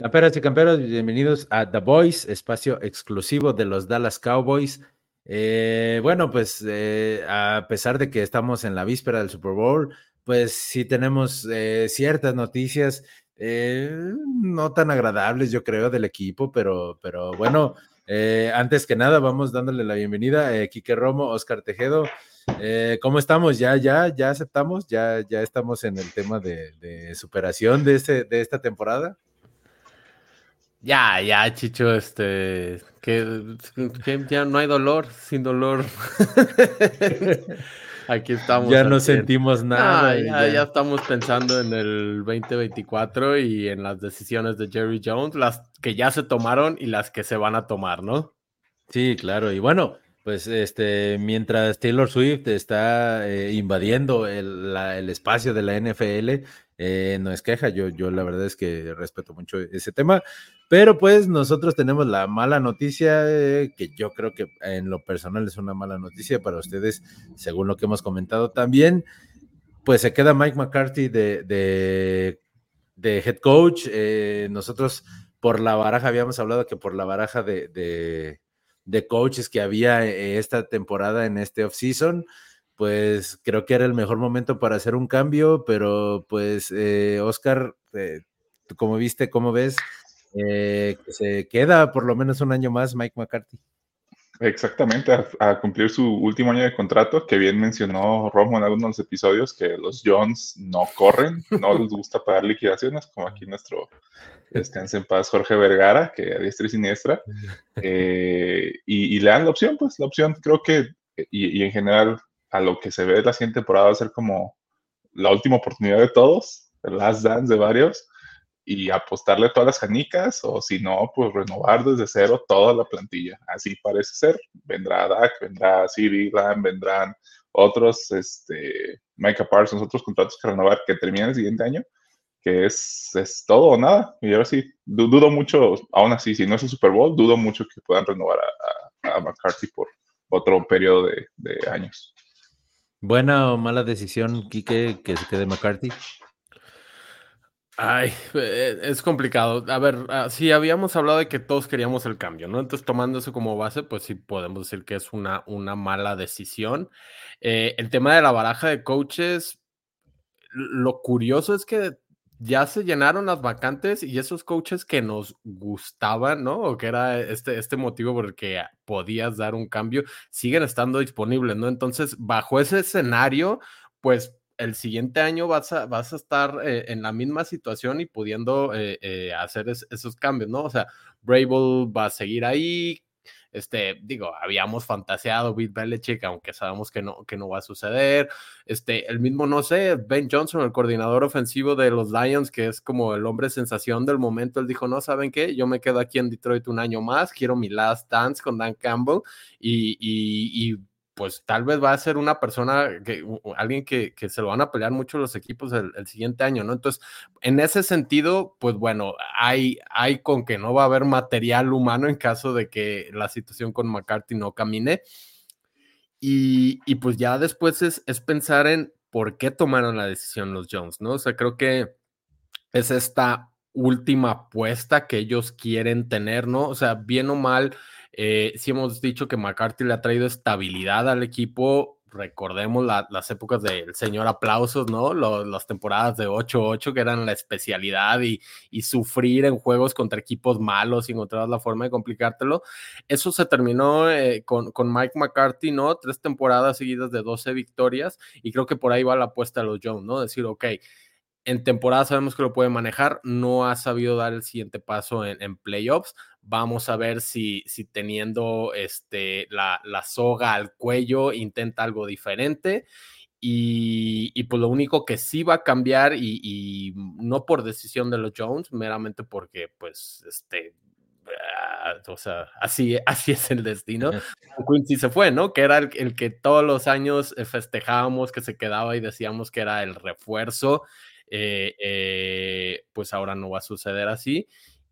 Camperas y camperos, bienvenidos a The Voice, espacio exclusivo de los Dallas Cowboys. Eh, bueno, pues eh, a pesar de que estamos en la víspera del Super Bowl, pues sí tenemos eh, ciertas noticias no tan agradables, yo creo, del equipo, pero, pero bueno, antes que nada, vamos dándole la bienvenida a Quique Romo, Oscar Tejedo. ¿Cómo estamos? ¿Ya, ya, ya aceptamos? ¿Ya, ya estamos en el tema de, de superación de, este, de esta temporada? Ya, ya, Chicho, este, que, ya no hay dolor, sin dolor. Aquí estamos. Ya no sentimos nada. ya, estamos pensando en el 2024 y en las decisiones de Jerry Jones, las que ya se tomaron y las que se van a tomar, ¿no? Sí, claro. Y bueno, pues este, mientras Taylor Swift está eh, invadiendo el, el, espacio de la NFL, eh, no es queja, yo, yo la verdad es que respeto mucho ese tema, pero pues nosotros tenemos la mala noticia, eh, que yo creo que en lo personal es una mala noticia para ustedes, según lo que hemos comentado también, pues se queda Mike McCarthy de, de, head coach, eh, nosotros por la baraja, habíamos hablado que por la baraja de, de, de coaches que había esta temporada en este offseason, pues creo que era el mejor momento para hacer un cambio, pero pues eh, Oscar, eh, como viste, ¿cómo ves? Eh, se queda por lo menos un año más Mike McCarthy. Exactamente, a, cumplir su último año de contrato, que bien mencionó Romo en algunos episodios, que los Jones no corren, no les gusta pagar liquidaciones, como aquí nuestro descanse en paz Jorge Vergara, que a diestra y siniestra, y, le dan la opción, pues la opción creo que, y en general a lo que se ve la siguiente temporada va a ser como la última oportunidad de todos, el last de varios, y apostarle todas las canicas, o si no, pues renovar desde cero toda la plantilla. Así parece ser. Vendrá Dak, vendrá CD Lamb, vendrán otros, este, Micah Parsons, otros contratos que renovar que terminan el siguiente año, que es, es todo o nada. Y ahora sí, dudo mucho, aún así, si no es el Super Bowl, dudo mucho que puedan renovar a, a, McCarthy por otro periodo de años. ¿Buena o mala decisión, Quique, que se quede McCarthy? Ay, eh, es complicado. A ver, ah, sí, habíamos hablado de que todos queríamos el cambio, ¿no? Entonces, tomando eso como base, pues sí podemos decir que es una, una mala decisión. Eh, el tema de la baraja de coaches, lo curioso es que ya se llenaron las vacantes y esos coaches que nos gustaban, ¿no? O que era este, este motivo por el que podías dar un cambio, siguen estando disponibles, ¿no? Entonces, bajo ese escenario, pues el siguiente año vas a, vas a estar eh, en la misma situación y pudiendo eh, eh, hacer esos cambios, ¿no? O sea, Brable va a seguir ahí, este, digo, habíamos fantaseado Bill Belichick, aunque sabemos que no, que no va a suceder. Este, el mismo, no sé, Ben Johnson, el coordinador ofensivo de los Lions, que es como el hombre sensación del momento, él dijo, no, ¿saben qué? Yo me quedo aquí en Detroit un año más, quiero mi last dance con Dan Campbell y, y, y pues tal vez va a ser una persona, alguien que, se lo van a pelear mucho los equipos el, siguiente año, ¿no? Entonces, en ese sentido, pues bueno, hay, hay con que no va a haber material humano en caso de que la situación con McCarthy no camine. Y, pues ya después es, es pensar en por qué tomaron la decisión los Jones, ¿no? O sea, creo que es esta última apuesta que ellos quieren tener, ¿no? O sea, bien o mal, eh, hemos dicho que McCarthy le ha traído estabilidad al equipo. Recordemos las épocas del señor aplausos, ¿no? las temporadas de 8-8 que eran la especialidad y, sufrir en juegos contra equipos malos y encontrar la forma de complicártelo. Eso se terminó eh, con, con, Mike McCarthy, ¿no? Tres temporadas seguidas de 12 victorias y creo que por ahí va la apuesta de los Jones, ¿no? Decir, ok, en temporada sabemos que lo puede manejar, no ha sabido dar el siguiente paso en, playoffs. Vamos a ver si, si teniendo este, la, soga al cuello intenta algo diferente. Y, pues lo único que sí va a cambiar, y, no por decisión de los Jones, meramente porque, pues, este, ah, o sea, así, así es el destino. Quincy se fue, ¿no? Que era el, el, que todos los años festejábamos que se quedaba y decíamos que era el refuerzo. Eh, eh, pues ahora no va a suceder así.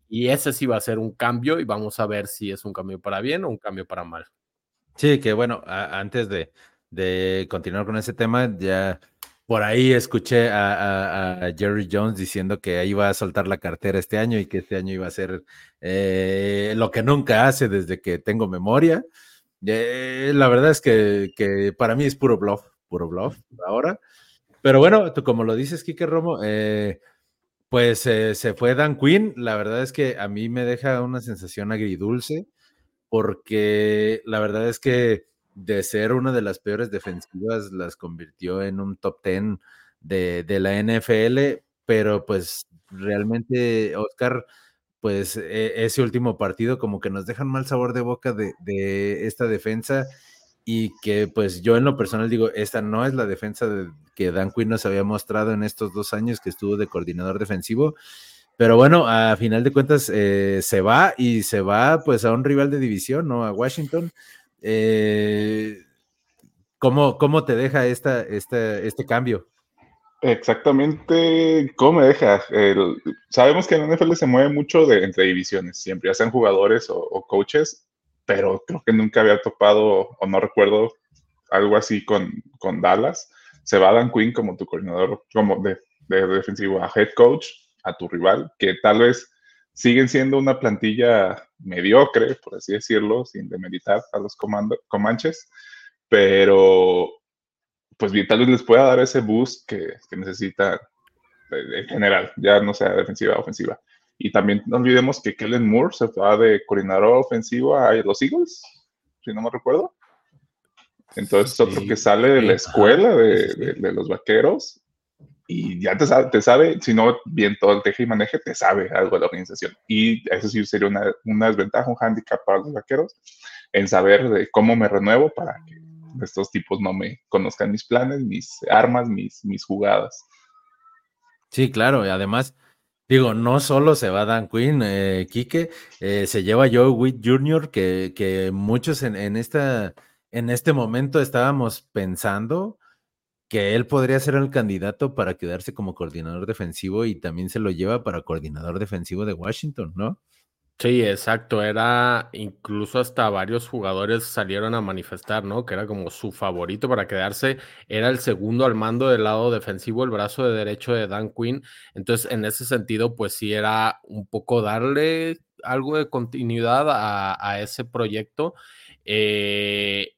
Y ese sí va a ser un cambio y vamos a ver si es un cambio para bien o un cambio para mal. Sí, que bueno, antes de, continuar con ese tema, ya por ahí escuché a, Jerry Jones diciendo que iba a soltar la cartera este año y que este año iba a ser eh, lo que nunca hace desde que tengo memoria. Eh, la verdad es que, para mí es puro bluff, puro bluff ahora. Pero bueno, tú como lo dices, Kike Romo, eh, pues se fue Dan Quinn. La verdad es que a mí me deja una sensación agridulce porque la verdad es que de ser una de las peores defensivas, las convirtió en un top 10 de, la NFL, pero pues realmente, Oscar, pues e, ese último partido como que nos deja un mal sabor de boca de, esta defensa y que pues yo en lo personal digo, esta no es la defensa que Dan Quinn nos había mostrado en estos dos años que estuvo de coordinador defensivo. Pero bueno, a final de cuentas eh, se va y se va pues a un rival de división, ¿no? A Washington. Eh, ¿cómo, ¿Cómo te deja esta, este cambio? Exactamente, ¿cómo me deja? sabemos que en la NFL se mueve mucho de, entre divisiones, siempre, ya sean jugadores o, coaches, pero creo que nunca había topado, o no recuerdo, algo así con, con Dallas. Se va Dan Quinn como tu coordinador, como de, de defensivo a head coach, a tu rival, que tal vez siguen siendo una plantilla mediocre, por así decirlo, sin demeritar a los comanches, pero pues bien, tal vez les pueda dar ese boost que, que necesita eh, en general, ya no sea defensiva o ofensiva. Y también no olvidemos que Kellen Moore se va de coordinador ofensivo a los Eagles, si no me recuerdo. Entonces, otro que sale de la escuela de, de los vaqueros y ya te sabe, te sabe, si no bien todo el teje y maneje, te sabe algo de la organización. Y eso sí sería una, una desventaja, un handicap para los vaqueros, en saber de cómo me renuevo para que estos tipos no me conozcan mis planes, mis armas, mis, mis jugadas. Sí, claro, y además, digo, no solo se va Dan Quinn, eh, Quique, eh, se lleva Joe Witt Jr., que, que muchos en, en, esta, en este momento estábamos pensando que él podría ser el candidato para quedarse como coordinador defensivo y también se lo lleva para coordinador defensivo de Washington, ¿no? Sí, exacto. Era incluso hasta varios jugadores salieron a manifestar, ¿no? Que era como su favorito para quedarse. Era el segundo al mando del lado defensivo, el brazo de derecho de Dan Quinn. Entonces, en ese sentido, pues sí era un poco darle algo de continuidad a, ese proyecto. Eh,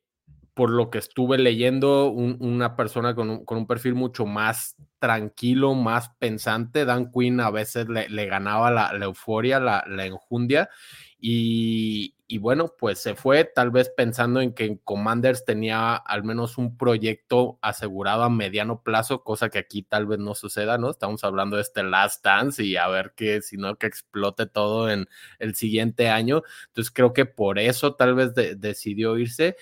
por lo que estuve leyendo, una persona con un, perfil mucho más tranquilo, más pensante. Dan Quinn a veces le, ganaba la, euforia, la, enjundia. Y, bueno, pues se fue tal vez pensando en que Commanders tenía al menos un proyecto asegurado a mediano plazo, cosa que aquí tal vez no suceda, ¿no? Estamos hablando de este Last Dance y a ver que si no que explote todo en el siguiente año. Entonces creo que por eso tal vez decidió irse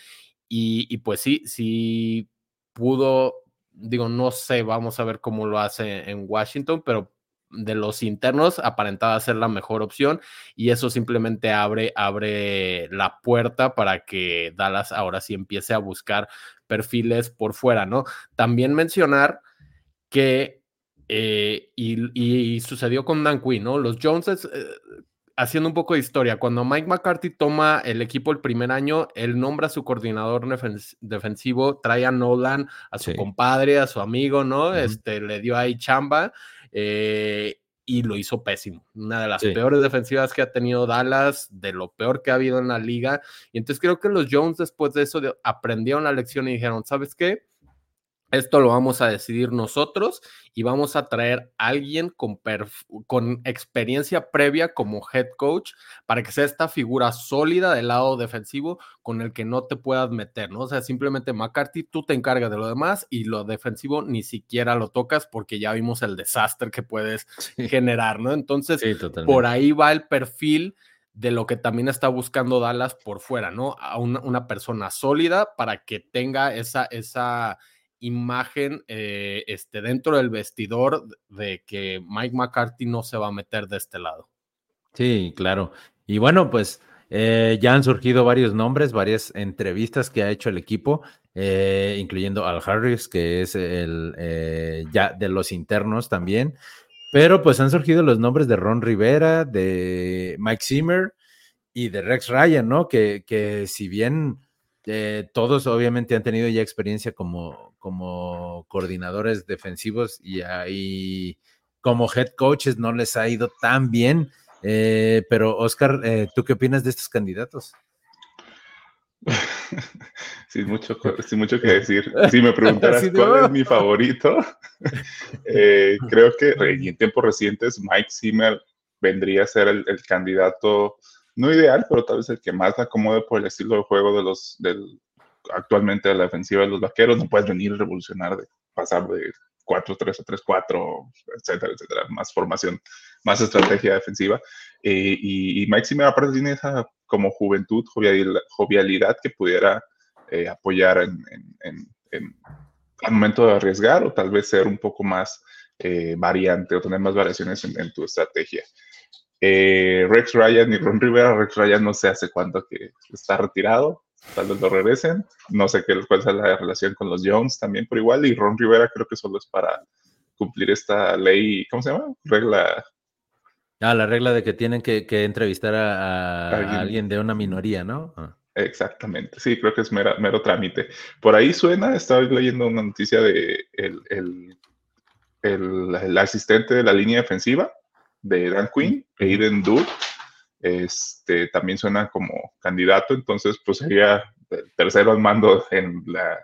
y, pues sí, sí pudo, digo, no sé, vamos a ver cómo lo hace en Washington, pero de los internos aparentaba ser la mejor opción y eso simplemente abre, abre la puerta para que Dallas ahora sí empiece a buscar perfiles por fuera, ¿no? También mencionar que, eh, y, sucedió con Dan Quinn, ¿no? Los Joneses, eh, haciendo un poco de historia, cuando Mike McCarthy toma el equipo el primer año, él nombra a su coordinador defensivo, trae a Nolan, a su compadre, a su amigo, ¿no? Este le dio ahí chamba eh, y lo hizo pésimo. Una de las peores defensivas que ha tenido Dallas, de lo peor que ha habido en la liga. Y entonces creo que los Jones después de eso aprendieron la lección y dijeron, ¿sabes qué? Esto lo vamos a decidir nosotros y vamos a traer a alguien con, con, experiencia previa como head coach para que sea esta figura sólida del lado defensivo con el que no te puedas meter, ¿no? O sea, simplemente McCarthy, tú te encargas de lo demás y lo defensivo ni siquiera lo tocas porque ya vimos el desastre que puedes generar, ¿no? Entonces, por ahí va el perfil de lo que también está buscando Dallas por fuera, ¿no? A una, una persona sólida para que tenga esa, esa imagen eh, este, dentro del vestidor de que Mike McCarthy no se va a meter de este lado. Sí, claro. Y bueno, pues eh, ya han surgido varios nombres, varias entrevistas que ha hecho el equipo, eh, incluyendo Al Harris, que es el ya de los internos también. Pero pues han surgido los nombres de Ron Rivera, de Mike Zimmer y de Rex Ryan, ¿no? Que, que si bien todos obviamente han tenido ya experiencia como, como coordinadores defensivos y ahí como head coaches no les ha ido tan bien. Eh, pero Oscar, eh, ¿tú qué opinas de estos candidatos? Sin mucho, mucho que decir. Si me preguntaras cuál es mi favorito, eh, creo que en tiempos recientes Mike Zimmer vendría a ser el, candidato, no ideal, pero tal vez el que más acomode por el estilo de juego de los, del, actualmente de la defensiva de los vaqueros. No puedes venir a revolucionar, de pasar de 4-3 a 3-4, etcétera, etcétera. Más formación, más estrategia defensiva. Eh, y, y, Mike aparte tiene esa como juventud, jovialidad, que pudiera eh, apoyar en, en, en, al momento de arriesgar o tal vez ser un poco más eh, variante o tener más variaciones en, tu estrategia. Rex Ryan y Ron Rivera, Rex Ryan no sé hace cuánto que está retirado, tal vez lo regresen. No sé qué, cuál es la relación con los Jones también por igual. Y Ron Rivera creo que solo es para cumplir esta ley, ¿cómo se llama? Regla. Ah, la regla de que tienen que, entrevistar a, ¿Alguien? de una minoría, ¿no? Ah. Exactamente, sí, creo que es mero trámite. Por ahí suena, estaba leyendo una noticia de el, el, el, asistente de la línea defensiva de Dan Quinn, Aiden Duke, este, también suena como candidato, entonces pues sería el tercero al mando en la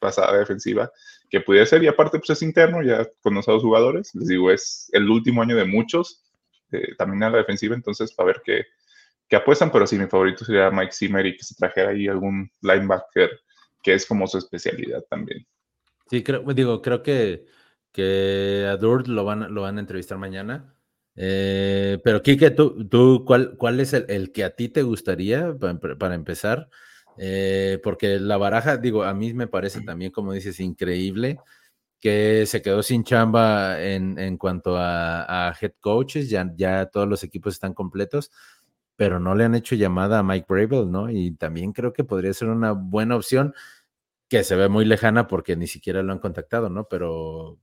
pasada defensiva que pudiera ser, y aparte pues es interno, ya con los jugadores, les digo, es el último año de muchos, eh, también a la defensiva, entonces para ver qué, qué apuestan, pero sí mi favorito sería Mike Zimmer y que se trajera ahí algún linebacker que es como su especialidad también. Sí, creo, digo, creo que, que a Durt lo van, lo van a entrevistar mañana. Eh, pero Kike, ¿tú, tú cuál, cuál es el, que a ti te gustaría para, empezar? Eh, porque la baraja, digo, a mí me parece también, como dices, increíble que se quedó sin chamba en, en cuanto a, head coaches, ya, ya todos los equipos están completos, pero no le han hecho llamada a Mike Bravel, ¿no? Y también creo que podría ser una buena opción que se ve muy lejana porque ni siquiera lo han contactado, ¿no? Pero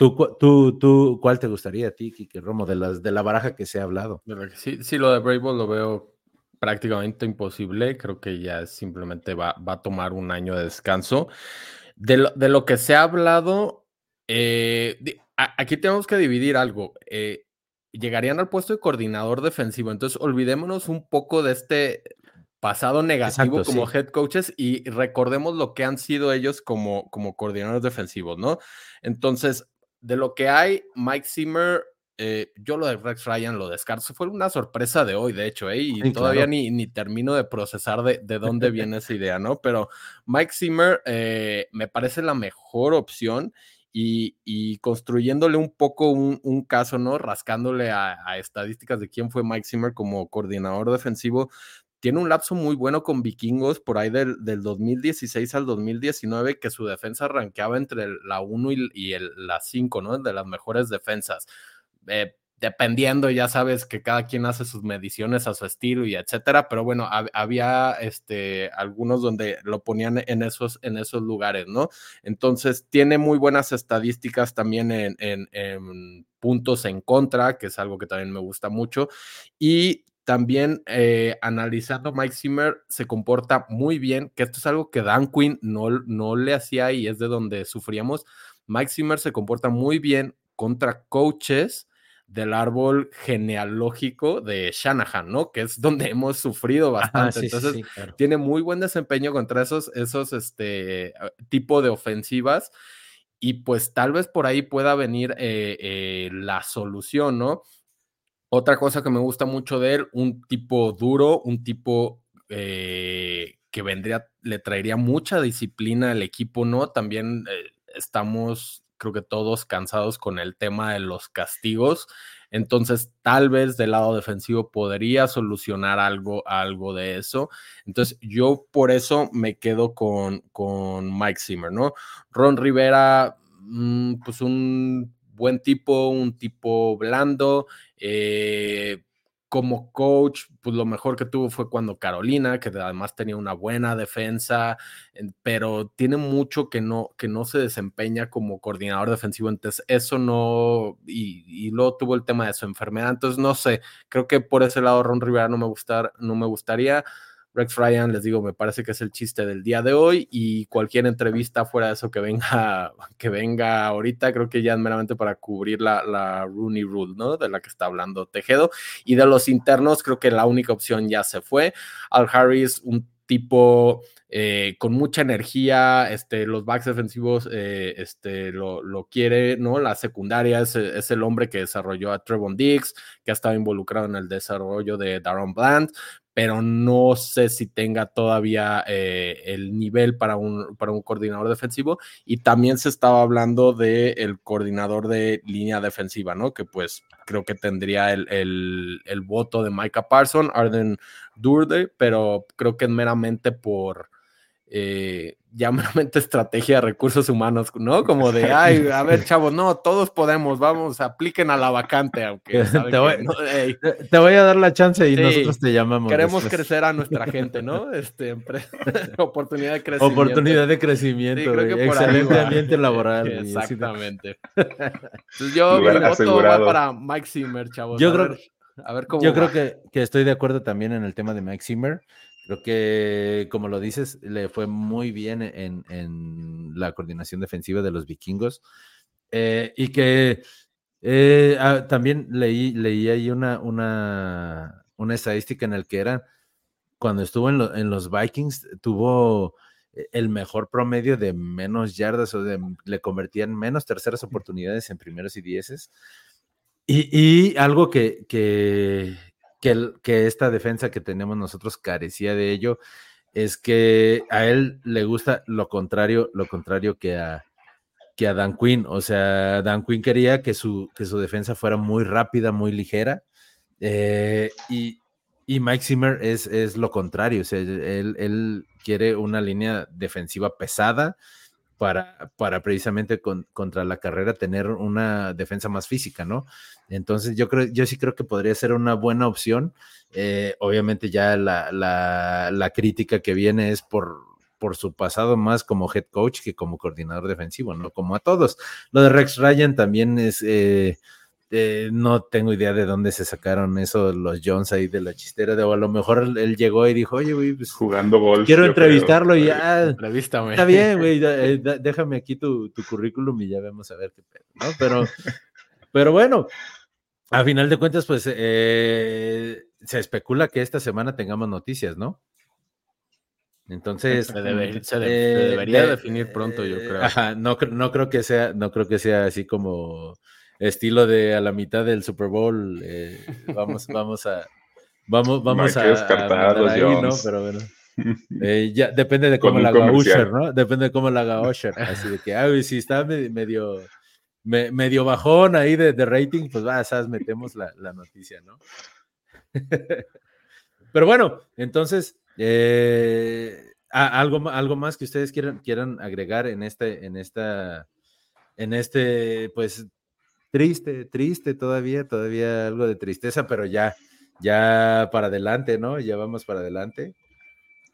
¿Tú, tú, tú, ¿Cuál te gustaría a ti, Kike Romo, de, las, de la baraja que se ha hablado? Sí, sí, lo de Brave lo veo prácticamente imposible. Creo que ya simplemente va, va a tomar un año de descanso. De lo, de lo que se ha hablado, eh, aquí tenemos que dividir algo. Eh, llegarían al puesto de coordinador defensivo. Entonces, olvidémonos un poco de este pasado negativo como head coaches y recordemos lo que han sido ellos como, como coordinadores defensivos, ¿no? Entonces, de lo que hay, Mike Zimmer, eh, yo lo de Rex Ryan lo descarto. Fue una sorpresa de hoy, de hecho, ¿eh? y todavía ni, ni, termino de procesar de, de dónde viene esa idea, ¿no? Pero Mike Zimmer eh, me parece la mejor opción. Y, y, construyéndole un poco un, un caso, ¿no? Rascándole a, a, estadísticas de quién fue Mike Zimmer como coordinador defensivo, tiene un lapso muy bueno con vikingos por ahí del, 2016 al 2019, que su defensa ranqueaba entre la 1 y, el, la 5, ¿no? De las mejores defensas. Eh, dependiendo, ya sabes que cada quien hace sus mediciones a su estilo y etcétera, pero bueno, había este, algunos donde lo ponían en esos, en esos lugares, ¿no? Entonces, tiene muy buenas estadísticas también en, en, en puntos en contra, que es algo que también me gusta mucho, y también eh, analizando Mike Zimmer se comporta muy bien, que esto es algo que Dan Quinn no, no le hacía y es de donde sufríamos. Mike Zimmer se comporta muy bien contra coaches del árbol genealógico de Shanahan, ¿no? Que es donde hemos sufrido bastante. Entonces, tiene muy buen desempeño contra esos, esos este, tipo de ofensivas. Y pues tal vez por ahí pueda venir eh, eh, la solución, ¿no? Otra cosa que me gusta mucho de él, un tipo duro, un tipo eh, que vendría, le traería mucha disciplina al equipo, ¿no? También eh, estamos, creo que todos cansados con el tema de los castigos. Entonces, tal vez del lado defensivo podría solucionar algo, algo de eso. Entonces, yo por eso me quedo con, con Mike Zimmer, ¿no? Ron Rivera, mm, pues un buen tipo, un tipo blando. Eh, como coach, pues lo mejor que tuvo fue cuando Carolina, que además tenía una buena defensa, pero tiene mucho que no, que no se desempeña como coordinador defensivo, entonces eso no, y, y, luego tuvo el tema de su enfermedad, entonces no sé, creo que por ese lado Ron Rivera no me, gustar, no me gustaría. Rex Ryan, les digo, me parece que es el chiste del día de hoy y cualquier entrevista fuera de eso que venga, que venga ahorita, creo que ya es meramente para cubrir la, Rooney Rule, ¿no? De la que está hablando Tejedo. Y de los internos, creo que la única opción ya se fue. Al Harris, un tipo eh, con mucha energía, este, los backs defensivos eh, este, lo, lo, quiere, ¿no? La secundaria es, es, el hombre que desarrolló a Trevon Diggs, que ha estado involucrado en el desarrollo de Daron Bland, pero no sé si tenga todavía eh, el nivel para un, para un coordinador defensivo. Y también se estaba hablando del el coordinador de línea defensiva, ¿no? Que pues creo que tendría el, el, voto de Micah Parson, Arden Durde, pero creo que meramente por eh, ya estrategia de recursos humanos, ¿no? Como de, ay, a ver, chavos, no, todos podemos, vamos, apliquen a la vacante, aunque te, voy, te, voy, a dar la chance y nosotros te llamamos. Queremos crecer a nuestra gente, ¿no? Este, oportunidad de crecimiento. Oportunidad de crecimiento, excelente ambiente laboral. Exactamente. Entonces, yo mi voto va para Mike Zimmer, chavos. Yo creo, a ver cómo Yo creo que, que estoy de acuerdo también en el tema de Mike Zimmer. Creo que, como lo dices, le fue muy bien en, la coordinación defensiva de los vikingos. Eh, y que eh, ah, también leí, leí ahí una, una, una estadística en el que era, cuando estuvo en, en los Vikings, tuvo el mejor promedio de menos yardas o de, le convertían menos terceras oportunidades en primeros y dieces. Y, y algo que, que, que, esta defensa que tenemos nosotros carecía de ello, es que a él le gusta lo contrario, lo contrario que a, que a Dan Quinn. O sea, Dan Quinn quería que su, que su defensa fuera muy rápida, muy ligera. Eh, y, y, Mike Zimmer es, es lo contrario. O sea, él, él, quiere una línea defensiva pesada, para, precisamente contra la carrera tener una defensa más física, ¿no? Entonces yo creo, yo sí creo que podría ser una buena opción. Eh, obviamente ya la, crítica que viene es por, por su pasado más como head coach que como coordinador defensivo, ¿no? Como a todos. Lo de Rex Ryan también es, eh, eh, no tengo idea de dónde se sacaron eso los Jones ahí de la chistera, de, o a lo mejor él, llegó y dijo, oye, güey, pues, jugando golf. Quiero entrevistarlo y ya. Entrevístame. Está bien, güey, eh, déjame aquí tu, currículum y ya vemos a ver qué pedo, ¿no? Pero, pero bueno, a final de cuentas, pues eh, se especula que esta semana tengamos noticias, ¿no? Entonces se, debería definir pronto, yo creo. Ajá, no, no creo que sea, no creo que sea así como estilo de a la mitad del Super Bowl, eh, vamos, vamos a, vamos, vamos a, a ahí, ¿no? Pero bueno. Eh, ya depende de cómo la haga Usher, ¿no? Depende de cómo la haga Usher. Así de que, ay, si está medio, medio bajón ahí de, de rating, pues va, metemos la, la noticia, ¿no? Pero bueno, entonces, eh, algo, algo más que ustedes quieran, quieran agregar en este, en esta, en este, pues, triste, triste todavía, todavía algo de tristeza, pero ya, ya para adelante, ¿no? Ya vamos para adelante.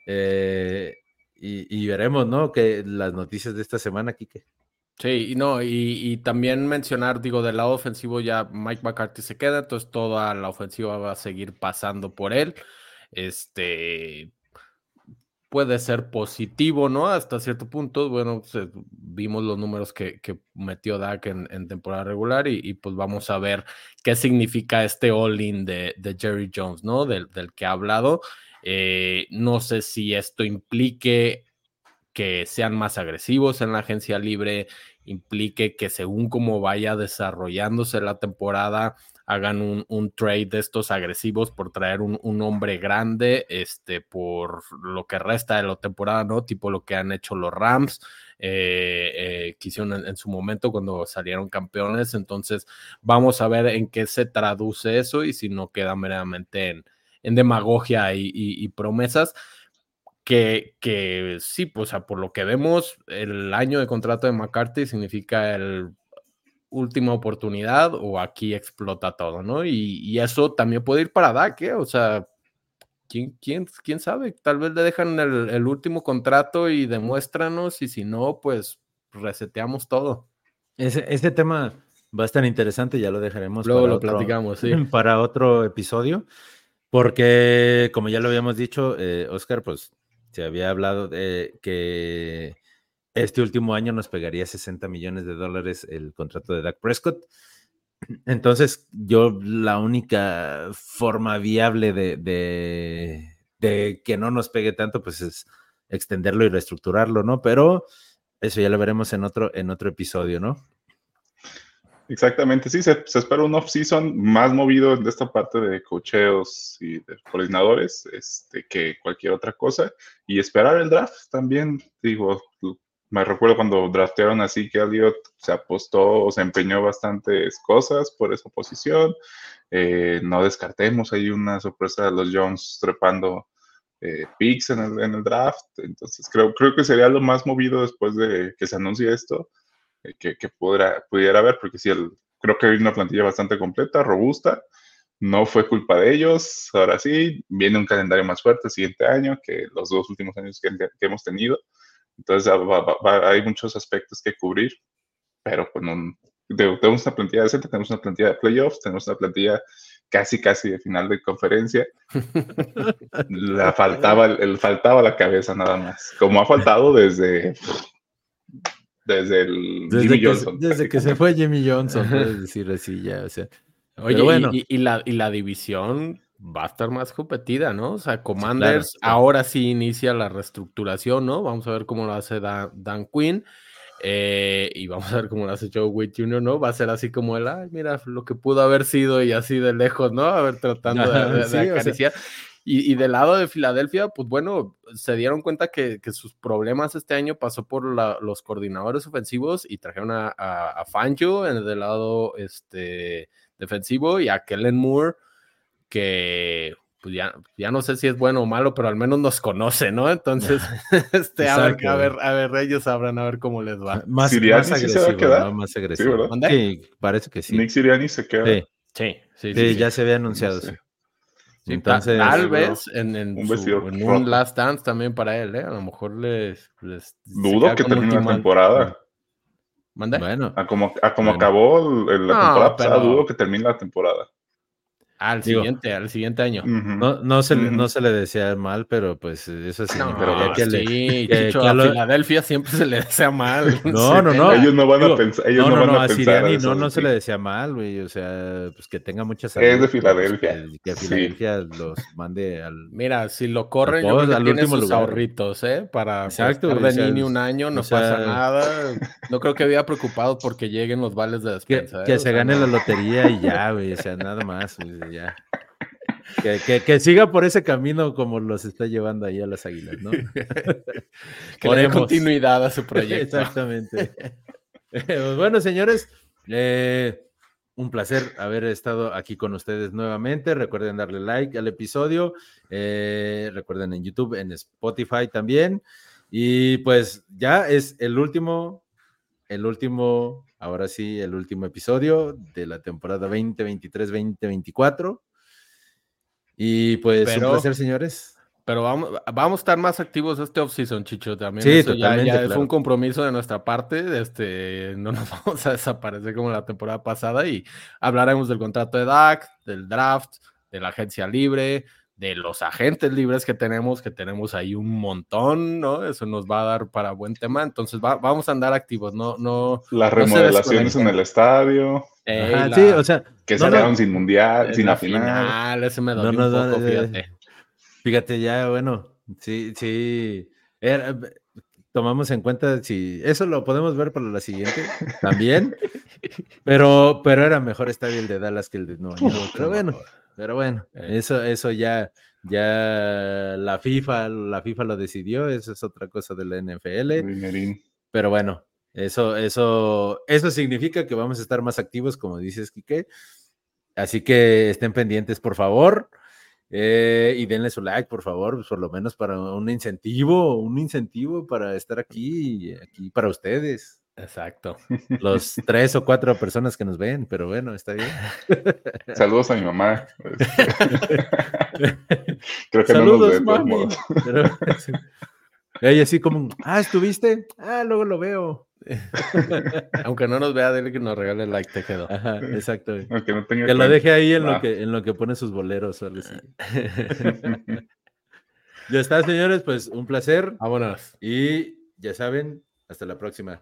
Eh, y, veremos, ¿no? Que las noticias de esta semana, Kike. Sí, y no, y, y, también mencionar, digo, del lado ofensivo ya Mike McCarthy se queda, entonces toda la ofensiva va a seguir pasando por él. Este, puede ser positivo, ¿no? Hasta cierto punto, bueno, pues, vimos los números que, metió Dak en, temporada regular y, pues vamos a ver qué significa este all-in de, Jerry Jones, ¿no? Del, que ha hablado. Eh, no sé si esto implique que sean más agresivos en la agencia libre, implique que según cómo vaya desarrollándose la temporada, hagan un, trade de estos agresivos por traer un, hombre grande, este, por lo que resta de la temporada, ¿no? Tipo lo que han hecho los Rams, eh, eh, que hicieron en, su momento cuando salieron campeones. Entonces, vamos a ver en qué se traduce eso y si no queda meramente en, en demagogia y, promesas. Que, que, sí, pues por lo que vemos, el año de contrato de McCarthy significa el última oportunidad o aquí explota todo, ¿no? Y, eso también puede ir para Dak, ¿eh? O sea, ¿quién, quién, quién sabe? Tal vez le dejan el, último contrato y demuéstranos y si no, pues reseteamos todo. Ese, ese tema va a estar interesante, ya lo dejaremos. Luego lo platicamos, sí. Para otro episodio Porque, como ya lo habíamos dicho, eh, Oscar, pues se había hablado de que este último año nos pegaría 60 millones de dólares el contrato de Dak Prescott. Entonces, yo la única forma viable de, que no nos pegue tanto, pues es extenderlo y reestructurarlo, ¿no? Pero eso ya lo veremos en otro, en otro episodio, ¿no? Exactamente, sí, se, espera un off-season más movido de esta parte de cocheos y de coordinadores este, que cualquier otra cosa. Y esperar el draft también, digo, me recuerdo cuando draftearon así que Elliot se apostó o se empeñó bastantes cosas por esa posición. Eh, no descartemos, hay una sorpresa de los Jones trepando eh, picks en el, draft. Entonces creo, creo que sería lo más movido después de que se anuncie esto, eh, que, que pudiera, pudiera haber, porque sí, el, creo que hay una plantilla bastante completa, robusta. No fue culpa de ellos, ahora sí, viene un calendario más fuerte el siguiente año que los dos últimos años que hemos tenido. Entonces hay muchos aspectos que cubrir, pero pues tenemos una plantilla decente, tenemos una plantilla de playoffs, tenemos una plantilla casi casi de final de conferencia. la faltaba, el, faltaba la cabeza nada más, como ha faltado desde desde el Jimmy Johnson. Desde que se fue Jimmy Johnson, puedes decir así ya, o sea. Oye, bueno. y, la, y la división va a estar más competida, ¿no? O sea, Commanders ahora sí inicia la reestructuración, ¿no? Vamos a ver cómo lo hace Dan, Quinn. Eh, y vamos a ver cómo lo hace Joe Witt Jr., ¿no? Va a ser así como el, ay, mira lo que pudo haber sido y así de lejos, ¿no? A ver, tratando de, acariciar. y, del lado de Filadelfia, pues bueno, se dieron cuenta que, sus problemas este año pasó por los coordinadores ofensivos y trajeron a, a, Fangio en el lado este, defensivo y a Kellen Moore que pues ya, ya no sé si es bueno o malo, pero al menos nos conoce, ¿no? Entonces, este, a, ver, a ver, a ver, ellos sabrán a ver cómo les va. Más, más agresivo, se va a quedar? Más agresivo. Sí, parece que sí. Nick Siriani se queda. Sí, sí, sí, ya se había anunciado. Entonces, tal vez en, en, un, last dance también para él, ¿eh? A lo mejor les. les Dudo que termine la temporada. ¿Mande? Bueno. A como, a como acabó la temporada pasada, dudo que termine la temporada. Al siguiente, al siguiente año. no, no, se, no se le desea mal, pero pues eso sí. pero que sí, le, a Filadelfia siempre se le desea mal. No, no, no. Ellos no van a pensar. Ellos no, no, van a, pensar no, no se le desea mal, güey. O sea, pues que tenga mucha salud. Es de Filadelfia. Pues, que, Filadelfia los mande al. Mira, si lo corren, yo creo que tiene último sus ahorritos, ¿eh? Para Exacto, de Nini un año, no pasa nada. No creo que había preocupado porque lleguen los vales de despensa. Que, ¿eh? se gane la lotería y ya, güey. O sea, nada más, güey ya. Que, siga por ese camino como los está llevando ahí a las águilas, ¿no? que dé continuidad a su proyecto. Exactamente. Pues bueno, señores, eh, un placer haber estado aquí con ustedes nuevamente. Recuerden darle like al episodio. Eh, recuerden en YouTube, en Spotify también. Y pues ya es el último, el último, ahora sí, el último episodio de la temporada 2023-2024. Y pues un placer, señores. Pero vamos, vamos a estar más activos este off-season, Chicho. También sí, ya, es un compromiso de nuestra parte. Este, no nos vamos a desaparecer como la temporada pasada y hablaremos del contrato de DAC, del draft, de la agencia libre, de los agentes libres que tenemos, que tenemos ahí un montón, ¿no? Eso nos va a dar para buen tema. Entonces vamos a andar activos, no, no. Las remodelaciones en el estadio. sí, o sea. Que se salieron sin mundial, sin la final. Ese me dolió un poco, fíjate. Fíjate, ya, bueno, sí, sí. tomamos en cuenta si eso lo podemos ver para la siguiente también. pero, pero era mejor estadio el de Dallas que el de Nueva York. Pero bueno. Pero bueno, eh. eso, eso ya, ya la FIFA, la FIFA lo decidió, eso es otra cosa de la NFL. Pero bueno, eso, eso, eso significa que vamos a estar más activos, como dices, Quique. Así que estén pendientes, por favor. Eh, y denle su like, por favor, por lo menos para un incentivo, un incentivo para estar aquí, aquí para ustedes. Exacto. Los tres o cuatro personas que nos ven, pero bueno, está bien. Saludos a mi mamá. Creo que Saludos, no nos ve. Ella así como, ah, ¿estuviste? Ah, luego lo veo. Aunque no nos vea, dile que nos regale el like, te quedó. Ajá, exacto. Aunque no tenga Que lo deje ahí en lo que en lo que pone sus boleros o algo así. Ya está, señores, pues un placer. Vámonos. Y ya saben, hasta la próxima.